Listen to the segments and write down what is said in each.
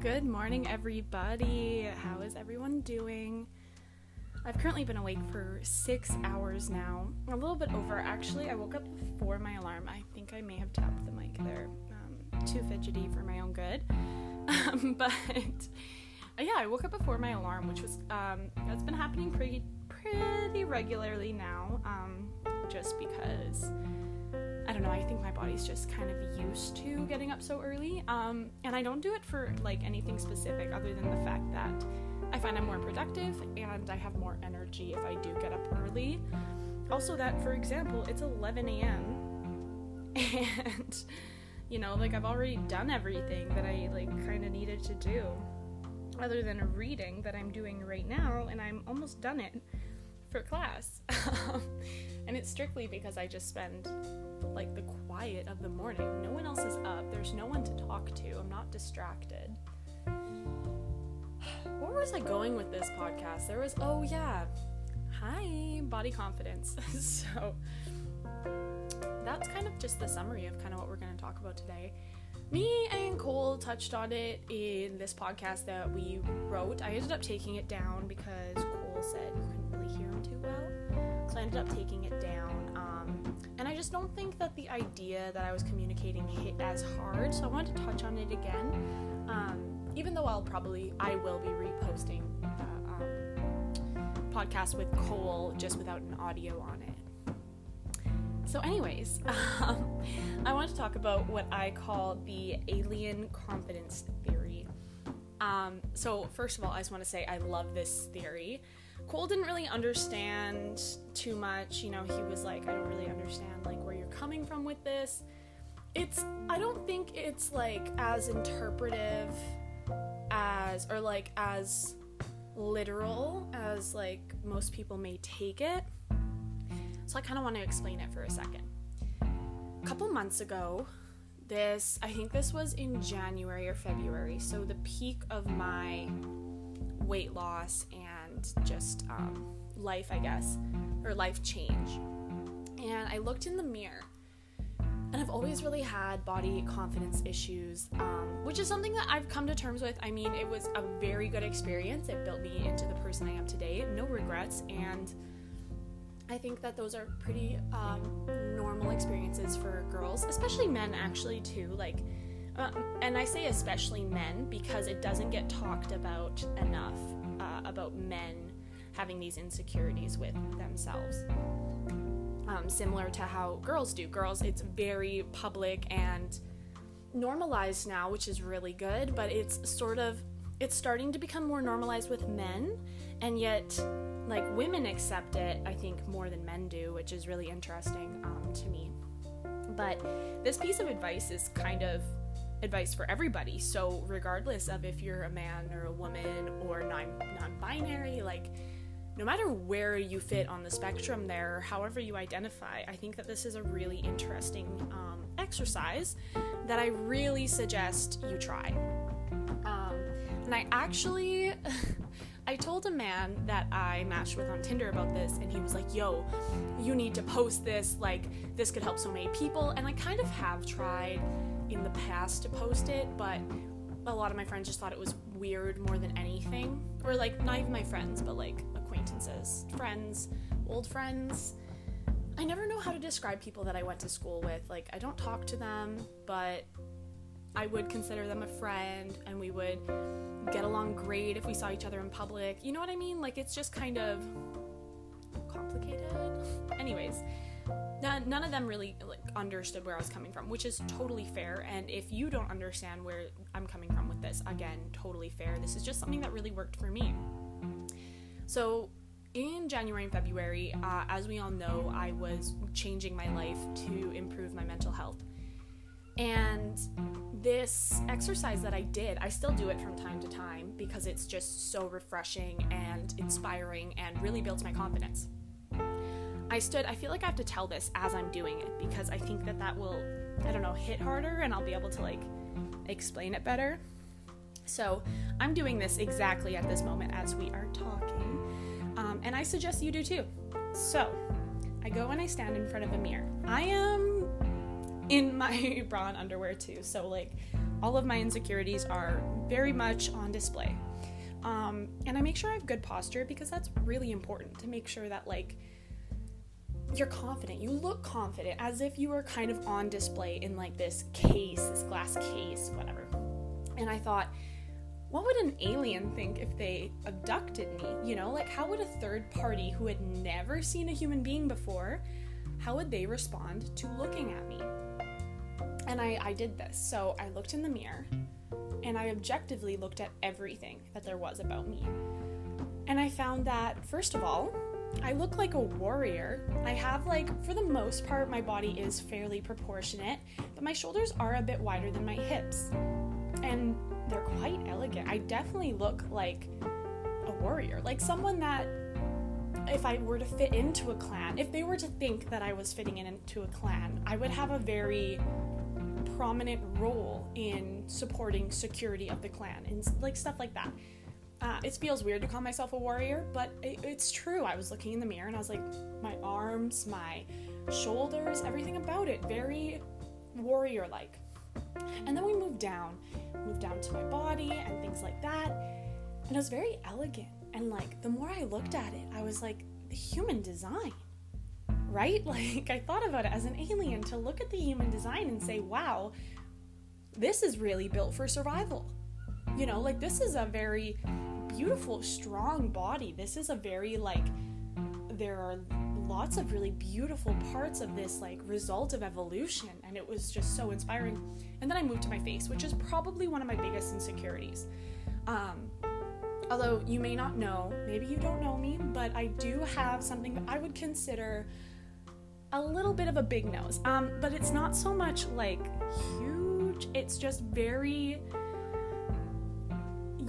Good morning, everybody. How is everyone doing? I've currently been awake for six hours now. A little bit over, actually. I woke up before my alarm. I think I may have tapped the mic there. Um, too fidgety for my own good. Um, but uh, yeah, I woke up before my alarm, which was um, that's been happening pretty pretty regularly now. Um, just because don't know, I think my body's just kind of used to getting up so early. Um, and I don't do it for like anything specific other than the fact that I find I'm more productive and I have more energy if I do get up early. Also, that for example, it's 11 a.m. and you know, like I've already done everything that I like kind of needed to do, other than a reading that I'm doing right now, and I'm almost done it for class. and it's strictly because I just spend like the quiet of the morning. No one else is up. There's no one to talk to. I'm not distracted. Where was I going with this podcast? There was oh yeah. Hi, body confidence. so that's kind of just the summary of kind of what we're going to talk about today. Me and Cole touched on it in this podcast that we wrote. I ended up taking it down because Cole said you couldn't really hear him too well. So I ended up taking it down. I just don't think that the idea that I was communicating hit as hard. So I wanted to touch on it again. Um, even though I'll probably, I will be reposting the um, podcast with Cole just without an audio on it. So, anyways, um, I want to talk about what I call the alien confidence theory. Um, so, first of all, I just want to say I love this theory. Cole didn't really understand too much. You know, he was like, I don't really understand like where you're coming from with this. It's I don't think it's like as interpretive as or like as literal as like most people may take it. So I kind of want to explain it for a second. A couple months ago, this I think this was in January or February, so the peak of my weight loss and just um, life, I guess, or life change. And I looked in the mirror and I've always really had body confidence issues, um, which is something that I've come to terms with. I mean, it was a very good experience. It built me into the person I am today. No regrets. And I think that those are pretty um, normal experiences for girls, especially men, actually, too. Like, uh, and I say especially men because it doesn't get talked about enough uh, about men having these insecurities with themselves. Um, similar to how girls do. Girls, it's very public and normalized now, which is really good, but it's sort of it's starting to become more normalized with men, and yet like women accept it, I think, more than men do, which is really interesting um, to me. But this piece of advice is kind of advice for everybody. So regardless of if you're a man or a woman or non non-binary, like no matter where you fit on the spectrum there, however you identify, I think that this is a really interesting um, exercise that I really suggest you try. Um, and I actually, I told a man that I matched with on Tinder about this, and he was like, yo, you need to post this. Like, this could help so many people. And I kind of have tried in the past to post it, but a lot of my friends just thought it was weird more than anything. Or, like, not even my friends, but like acquaintances, friends, old friends. I never know how to describe people that I went to school with. Like, I don't talk to them, but I would consider them a friend and we would get along great if we saw each other in public. You know what I mean? Like it's just kind of complicated. Anyways, none, none of them really understood where I was coming from, which is totally fair. And if you don't understand where I'm coming from with this, again, totally fair. This is just something that really worked for me. So in January and February, uh, as we all know, I was changing my life to improve my mental health. And this exercise that I did, I still do it from time to time because it's just so refreshing and inspiring and really builds my confidence. I stood, I feel like I have to tell this as I'm doing it because I think that that will, I don't know, hit harder and I'll be able to like explain it better. So I'm doing this exactly at this moment as we are talking. Um, and I suggest you do too. So I go and I stand in front of a mirror. I am in my bra and underwear too. So like All of my insecurities are very much on display. Um, and I make sure I have good posture because that's really important to make sure that, like, you're confident. You look confident as if you were kind of on display in like this case, this glass case, whatever. And I thought, what would an alien think if they abducted me? You know, like how would a third party who had never seen a human being before, how would they respond to looking at me? And I, I did this. So I looked in the mirror and I objectively looked at everything that there was about me. And I found that, first of all, I look like a warrior. I have, like, for the most part, my body is fairly proportionate, but my shoulders are a bit wider than my hips. And they're quite elegant. I definitely look like a warrior, like someone that, if I were to fit into a clan, if they were to think that I was fitting in into a clan, I would have a very prominent role in supporting security of the clan and like stuff like that. Uh, it feels weird to call myself a warrior, but it, it's true. I was looking in the mirror and I was like, my arms, my shoulders, everything about it, very warrior like. And then we moved down, moved down to my body and things like that. And it was very elegant. And like, the more I looked at it, I was like, the human design, right? Like, I thought about it as an alien to look at the human design and say, wow, this is really built for survival. You know, like, this is a very beautiful, strong body. This is a very like there are lots of really beautiful parts of this like result of evolution and it was just so inspiring. And then I moved to my face, which is probably one of my biggest insecurities. Um although you may not know, maybe you don't know me, but I do have something that I would consider a little bit of a big nose. Um but it's not so much like huge, it's just very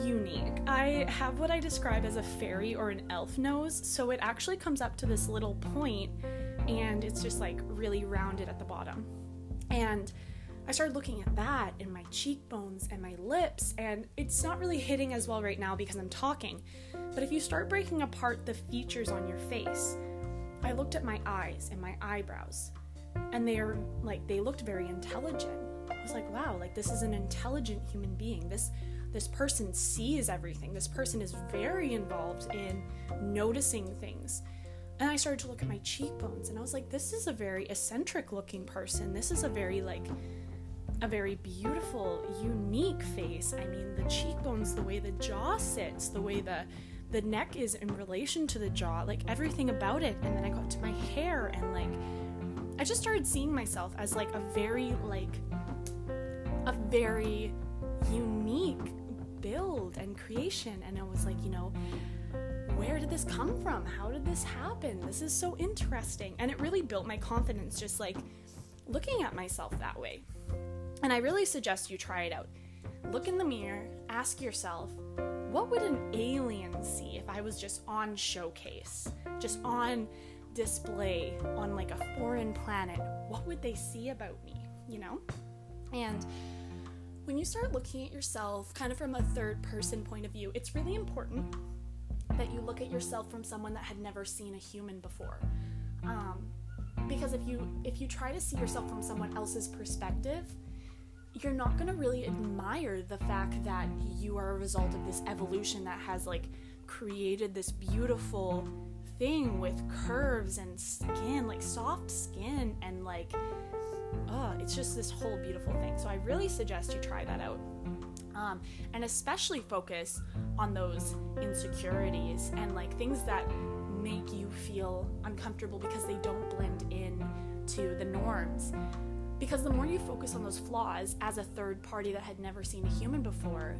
unique. I have what I describe as a fairy or an elf nose, so it actually comes up to this little point and it's just like really rounded at the bottom. And I started looking at that and my cheekbones and my lips, and it's not really hitting as well right now because I'm talking. But if you start breaking apart the features on your face, I looked at my eyes and my eyebrows, and they are like, they looked very intelligent. I was like, wow, like this is an intelligent human being. This this person sees everything. This person is very involved in noticing things. And I started to look at my cheekbones and I was like, this is a very eccentric looking person. This is a very, like, a very beautiful, unique face. I mean, the cheekbones, the way the jaw sits, the way the the neck is in relation to the jaw, like everything about it. And then I got to my hair and like I just started seeing myself as like a very like a very unique build and creation. And I was like, you know, where did this come from? How did this happen? This is so interesting. And it really built my confidence just like looking at myself that way. And I really suggest you try it out. Look in the mirror, ask yourself, what would an alien see if I was just on showcase, just on display on like a foreign planet? What would they see about me, you know? And when you start looking at yourself kind of from a third person point of view, it's really important that you look at yourself from someone that had never seen a human before. Um, because if you if you try to see yourself from someone else's perspective, you're not going to really admire the fact that you are a result of this evolution that has like created this beautiful thing with curves and skin, like soft skin and like oh, it's just this whole beautiful thing. So I really suggest you try that out. Um, and especially focus on those insecurities and like things that make you feel uncomfortable because they don't blend in to the norms. Because the more you focus on those flaws as a third party that had never seen a human before,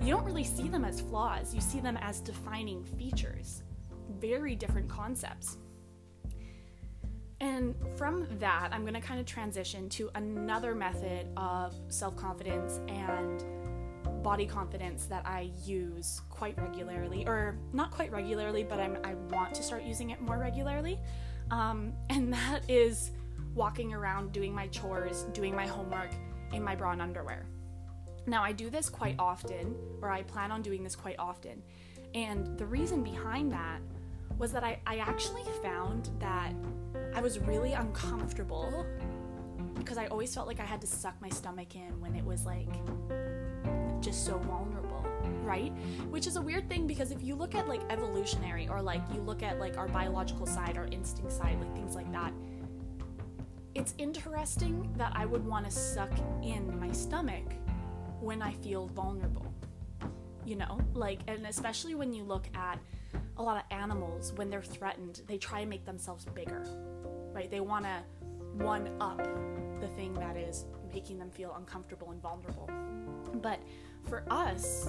you don't really see them as flaws, you see them as defining features. Very different concepts. And from that, I'm going to kind of transition to another method of self confidence and body confidence that I use quite regularly, or not quite regularly, but I'm, I want to start using it more regularly. Um, and that is walking around doing my chores, doing my homework in my bra and underwear. Now, I do this quite often, or I plan on doing this quite often. And the reason behind that was that I, I actually found that I was really uncomfortable because I always felt like I had to suck my stomach in when it was like just so vulnerable, right? Which is a weird thing because if you look at like evolutionary or like you look at like our biological side, our instinct side, like things like that, it's interesting that I would want to suck in my stomach when I feel vulnerable. You know, like, and especially when you look at a lot of animals, when they're threatened, they try and make themselves bigger, right? They want to one up the thing that is making them feel uncomfortable and vulnerable. But for us,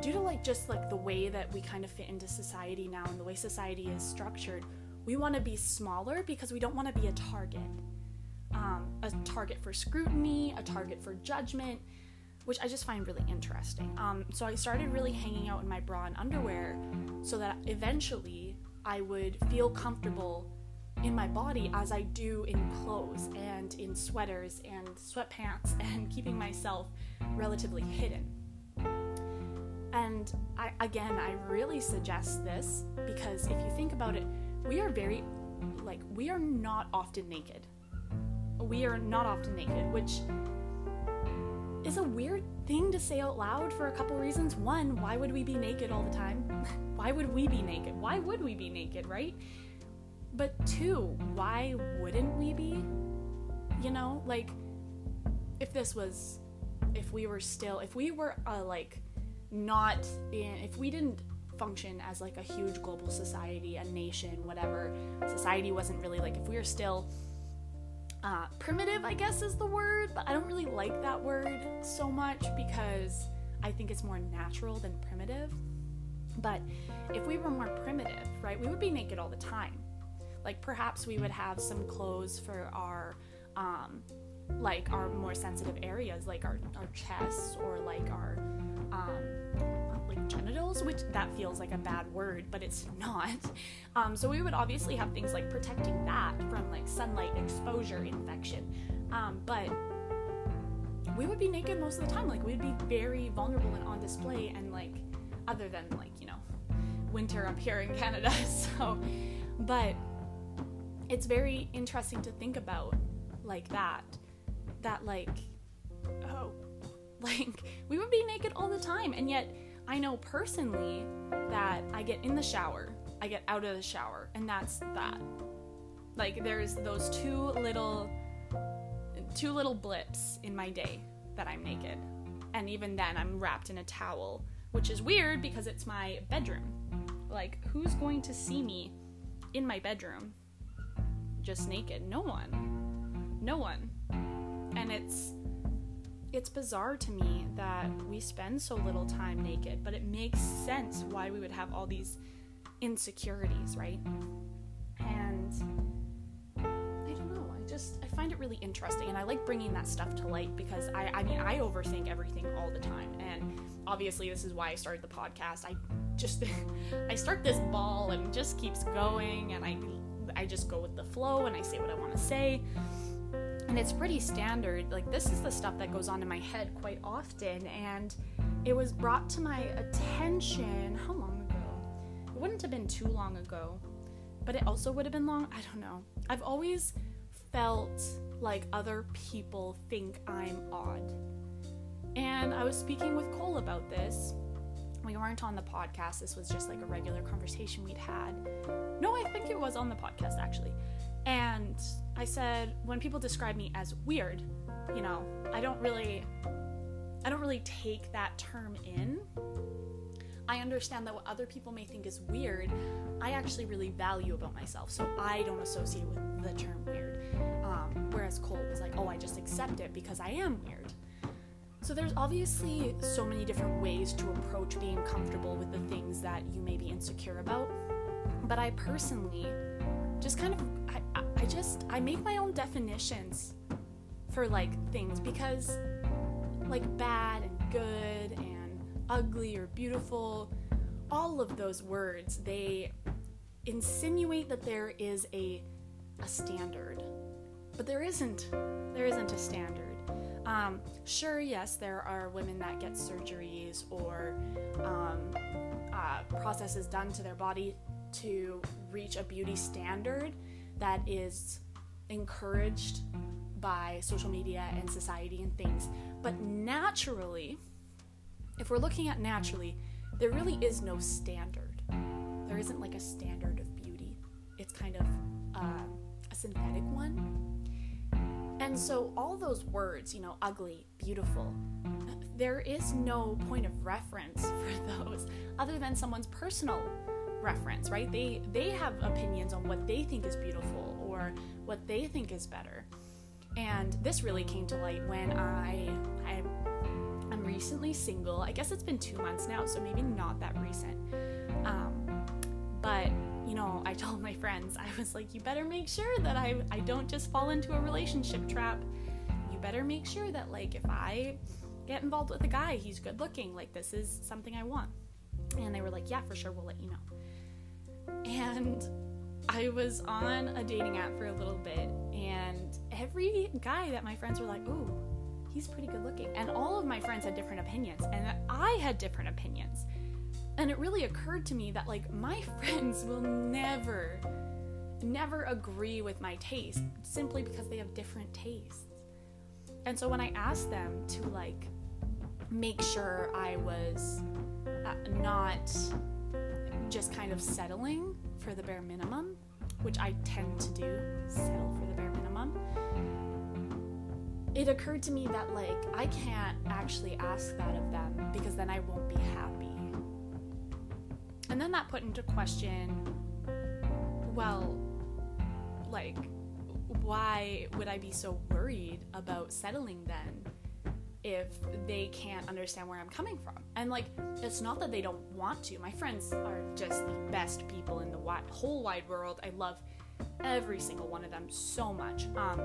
due to like just like the way that we kind of fit into society now and the way society is structured, we want to be smaller because we don't want to be a target. Um, a target for scrutiny, a target for judgment, which I just find really interesting. Um, so I started really hanging out in my bra and underwear so that eventually I would feel comfortable in my body as I do in clothes and in sweaters and sweatpants and keeping myself relatively hidden. And I, again, I really suggest this because if you think about it, we are very, like, we are not often naked. We are not often naked, which is a weird thing to say out loud for a couple reasons. One, why would we be naked all the time? why would we be naked? Why would we be naked, right? But two, why wouldn't we be? You know, like if this was if we were still if we were uh, like not in if we didn't function as like a huge global society, a nation, whatever, society wasn't really like if we were still uh, primitive, I guess is the word, but I don't really like that word so much because I think it's more natural than primitive. But if we were more primitive, right, we would be naked all the time. Like perhaps we would have some clothes for our, um, like our more sensitive areas, like our, our chests or like our, um, like genitals, which that feels like a bad word, but it's not. Um, so we would obviously have things like protecting that from like sunlight exposure infection. Um, but we would be naked most of the time. Like we'd be very vulnerable and on display, and like other than like you know winter up here in Canada. So, but it's very interesting to think about like that. That like oh like we would be naked all the time, and yet I know personally that I get in the shower, I get out of the shower, and that's that. Like there's those two little two little blips in my day that I'm naked. And even then I'm wrapped in a towel, which is weird because it's my bedroom. Like who's going to see me in my bedroom just naked? No one. No one. And it's it's bizarre to me that we spend so little time naked, but it makes sense why we would have all these insecurities, right? And I don't know, I just I find it really interesting and I like bringing that stuff to light because I I mean I overthink everything all the time and obviously this is why I started the podcast. I just I start this ball and just keeps going and I I just go with the flow and I say what I want to say and it's pretty standard. Like, this is the stuff that goes on in my head quite often, and it was brought to my attention how long ago? It wouldn't have been too long ago, but it also would have been long. I don't know. I've always felt like other people think I'm odd. And I was speaking with Cole about this. We weren't on the podcast, this was just like a regular conversation we'd had. No, I think it was on the podcast actually. And I said, when people describe me as weird, you know, I don't really I don't really take that term in. I understand that what other people may think is weird, I actually really value about myself. So I don't associate with the term weird. Um, whereas Cole was like, oh, I just accept it because I am weird. So there's obviously so many different ways to approach being comfortable with the things that you may be insecure about. But I personally just kind of I, I just I make my own definitions for like things because like bad and good and ugly or beautiful all of those words they insinuate that there is a a standard. But there isn't. There isn't a standard um, sure yes there are women that get surgeries or um, uh, processes done to their body to reach a beauty standard that is encouraged by social media and society and things. But naturally, if we're looking at naturally, there really is no standard. There isn't like a standard of beauty. It's kind of uh, a synthetic one. And so, all those words, you know, ugly, beautiful, there is no point of reference for those other than someone's personal reference, right? They they have opinions on what they think is beautiful or what they think is better. And this really came to light when I I I'm recently single. I guess it's been two months now, so maybe not that recent. Um, but know, I told my friends, I was like, you better make sure that I I don't just fall into a relationship trap. You better make sure that like if I get involved with a guy, he's good looking. Like this is something I want. And they were like, yeah, for sure, we'll let you know. And I was on a dating app for a little bit, and every guy that my friends were like, ooh, he's pretty good looking. And all of my friends had different opinions, and I had different opinions. And it really occurred to me that, like, my friends will never, never agree with my taste simply because they have different tastes. And so when I asked them to, like, make sure I was uh, not just kind of settling for the bare minimum, which I tend to do, settle for the bare minimum. It occurred to me that like I can't actually ask that of them because then I won't be happy. And then that put into question well, like why would I be so worried about settling then? if they can't understand where I'm coming from. And like, it's not that they don't want to. My friends are just the best people in the whole wide world. I love every single one of them so much. Um,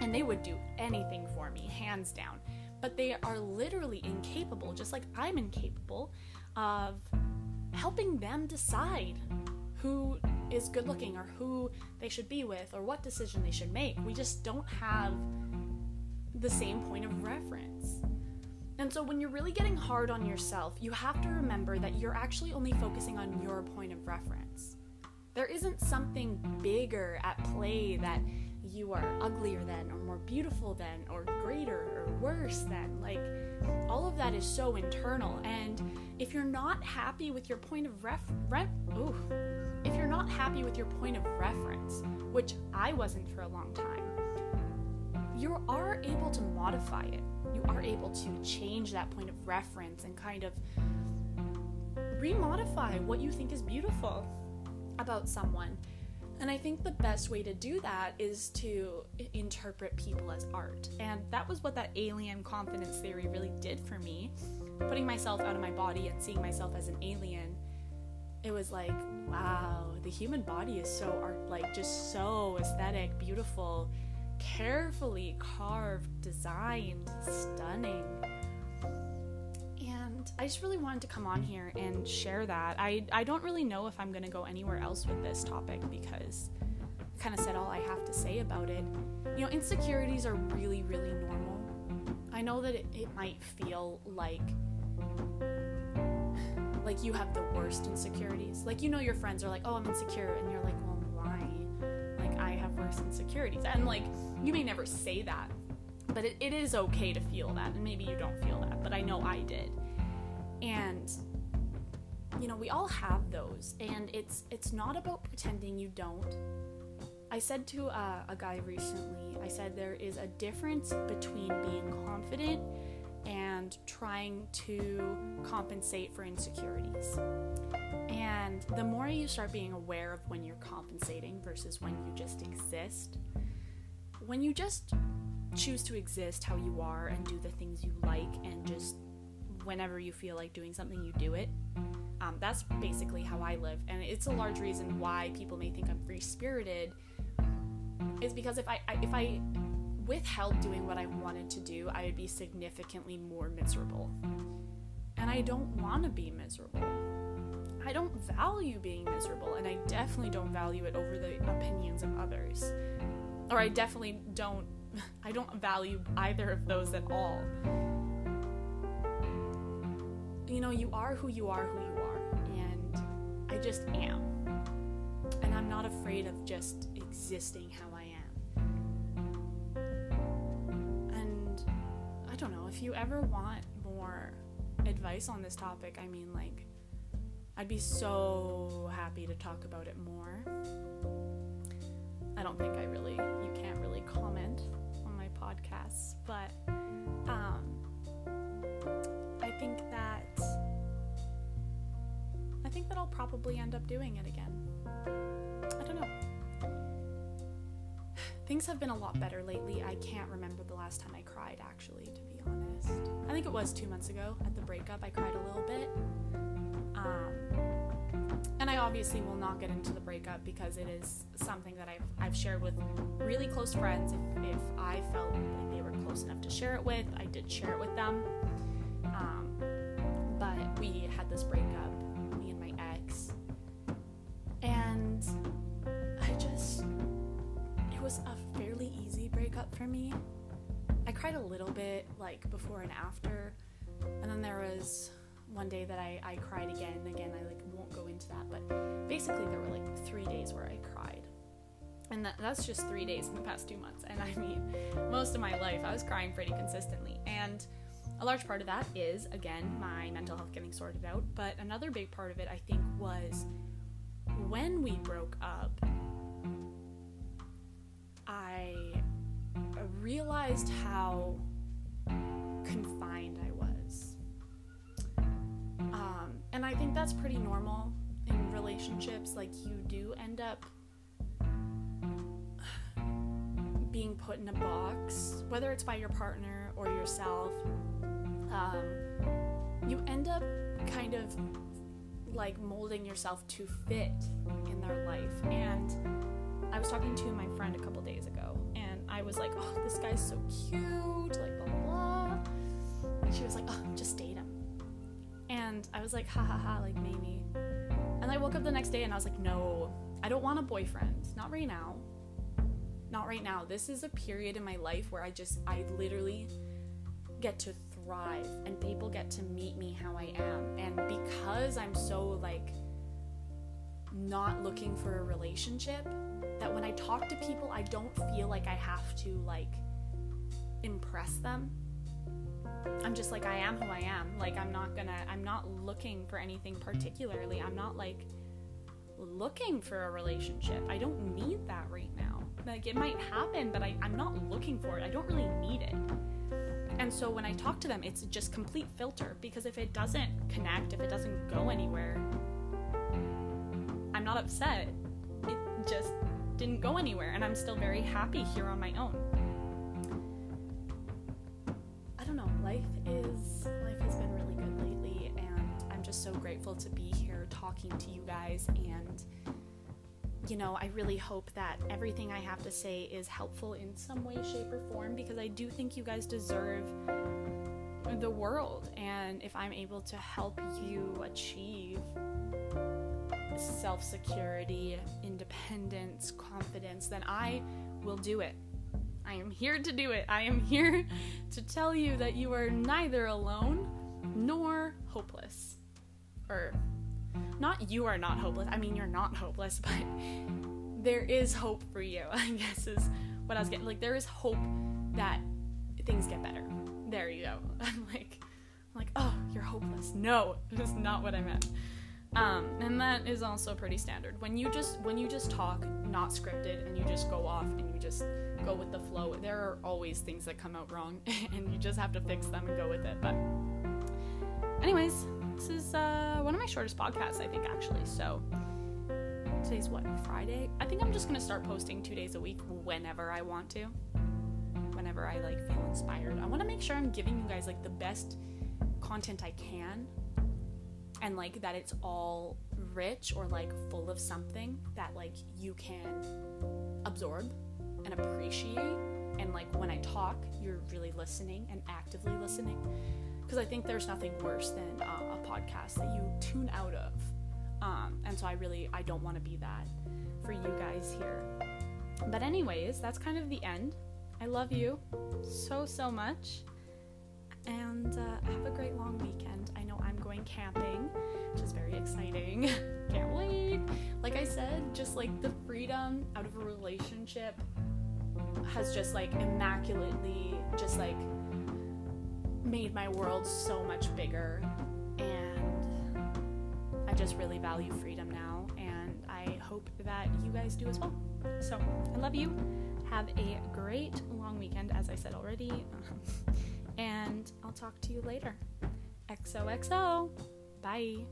and they would do anything for me, hands down. But they are literally incapable, just like I'm incapable, of helping them decide who is good looking or who they should be with or what decision they should make. We just don't have the same point of reference. And so when you're really getting hard on yourself, you have to remember that you're actually only focusing on your point of reference. There isn't something bigger at play that you are uglier than, or more beautiful than, or greater, or worse than. Like, all of that is so internal. And if you're not happy with your point of ref, ref ooh, if you're not happy with your point of reference, which I wasn't for a long time, you are able to modify it. You are able to change that point of reference and kind of remodify what you think is beautiful about someone. And I think the best way to do that is to interpret people as art. And that was what that alien confidence theory really did for me. Putting myself out of my body and seeing myself as an alien, it was like, wow, the human body is so art like just so aesthetic, beautiful carefully carved, designed, stunning. I just really wanted to come on here and share that. I, I don't really know if I'm going to go anywhere else with this topic because I kind of said all I have to say about it. You know, insecurities are really, really normal. I know that it, it might feel like like you have the worst insecurities. Like you know your friends are like, "Oh, I'm insecure." And you're like, "Well, why?" Like I have worse insecurities. And like, you may never say that, but it, it is okay to feel that. And maybe you don't feel that, but I know I did. And you know, we all have those, and it's it's not about pretending you don't. I said to uh, a guy recently, I said there is a difference between being confident and trying to compensate for insecurities. And the more you start being aware of when you're compensating versus when you just exist, when you just choose to exist how you are and do the things you like and just whenever you feel like doing something, you do it. Um, that's basically how I live, and it's a large reason why people may think I'm free spirited. Is because if I, I if I withheld doing what I wanted to do, I would be significantly more miserable. And I don't want to be miserable. I don't value being miserable, and I definitely don't value it over the opinions of others. Or I definitely don't I don't value either of those at all. You know, you are who you are who you are, and I just am. And I'm not afraid of just existing how I am. And I don't know, if you ever want more advice on this topic, I mean, like, I'd be so happy to talk about it more. I don't think I really, you can't really comment on my podcasts, but think that I'll probably end up doing it again. I don't know. Things have been a lot better lately. I can't remember the last time I cried, actually, to be honest. I think it was two months ago at the breakup. I cried a little bit. Um, and I obviously will not get into the breakup because it is something that I've, I've shared with really close friends. If, if I felt like they were close enough to share it with, I did share it with them. Um, but we had this breakup, and I just, it was a fairly easy breakup for me. I cried a little bit, like before and after, and then there was one day that I, I cried again. Again, I like won't go into that, but basically there were like three days where I cried. And that, that's just three days in the past two months. And I mean, most of my life I was crying pretty consistently. And a large part of that is, again, my mental health getting sorted out. But another big part of it, I think, was when we broke up, I realized how confined I was. Um, and I think that's pretty normal in relationships. Like, you do end up being put in a box, whether it's by your partner or yourself. Um, you end up kind of like molding yourself to fit in their life. And I was talking to my friend a couple days ago, and I was like, "Oh, this guy's so cute," like blah blah blah. And she was like, "Oh, just date him." And I was like, "Ha ha ha!" Like maybe. And I woke up the next day and I was like, "No, I don't want a boyfriend. Not right now. Not right now. This is a period in my life where I just, I literally get to thrive and people get to meet me how I am. And because I'm so like not looking for a relationship, that when I talk to people, I don't feel like I have to like impress them. I'm just like I am who I am. Like I'm not gonna I'm not looking for anything particularly. I'm not like looking for a relationship. I don't need that right now. Like it might happen, but I, I'm not looking for it. I don't really need it. And so when I talk to them, it's just complete filter because if it doesn't connect, if it doesn't go anywhere, I'm not upset. It just didn't go anywhere and I'm still very happy here on my own. I don't know, life is life has been really good lately and I'm just so grateful to be here talking to you guys and you know, I really hope that everything I have to say is helpful in some way, shape, or form because I do think you guys deserve the world. And if I'm able to help you achieve self security, independence, confidence, then I will do it. I am here to do it. I am here to tell you that you are neither alone you are not hopeless. I mean, you're not hopeless, but there is hope for you, I guess is what I was getting. Like, there is hope that things get better. There you go. I'm like, I'm like, oh, you're hopeless. No, that's not what I meant. Um, and that is also pretty standard. When you just when you just talk, not scripted, and you just go off and you just go with the flow, there are always things that come out wrong, and you just have to fix them and go with it. But, anyways, this is uh, one of my shortest podcasts, I think, actually. So today's what Friday. I think I'm just gonna start posting two days a week whenever I want to, whenever I like feel inspired. I want to make sure I'm giving you guys like the best content I can and like that it's all rich or like full of something that like you can absorb and appreciate and like when i talk you're really listening and actively listening because i think there's nothing worse than uh, a podcast that you tune out of um, and so i really i don't want to be that for you guys here but anyways that's kind of the end i love you so so much and uh, have a great long weekend. I know I'm going camping, which is very exciting. Can't wait. Like I said, just like the freedom out of a relationship has just like immaculately just like made my world so much bigger. And I just really value freedom now. And I hope that you guys do as well. So I love you. Have a great long weekend, as I said already. and I'll talk to you later. XOXO. Bye.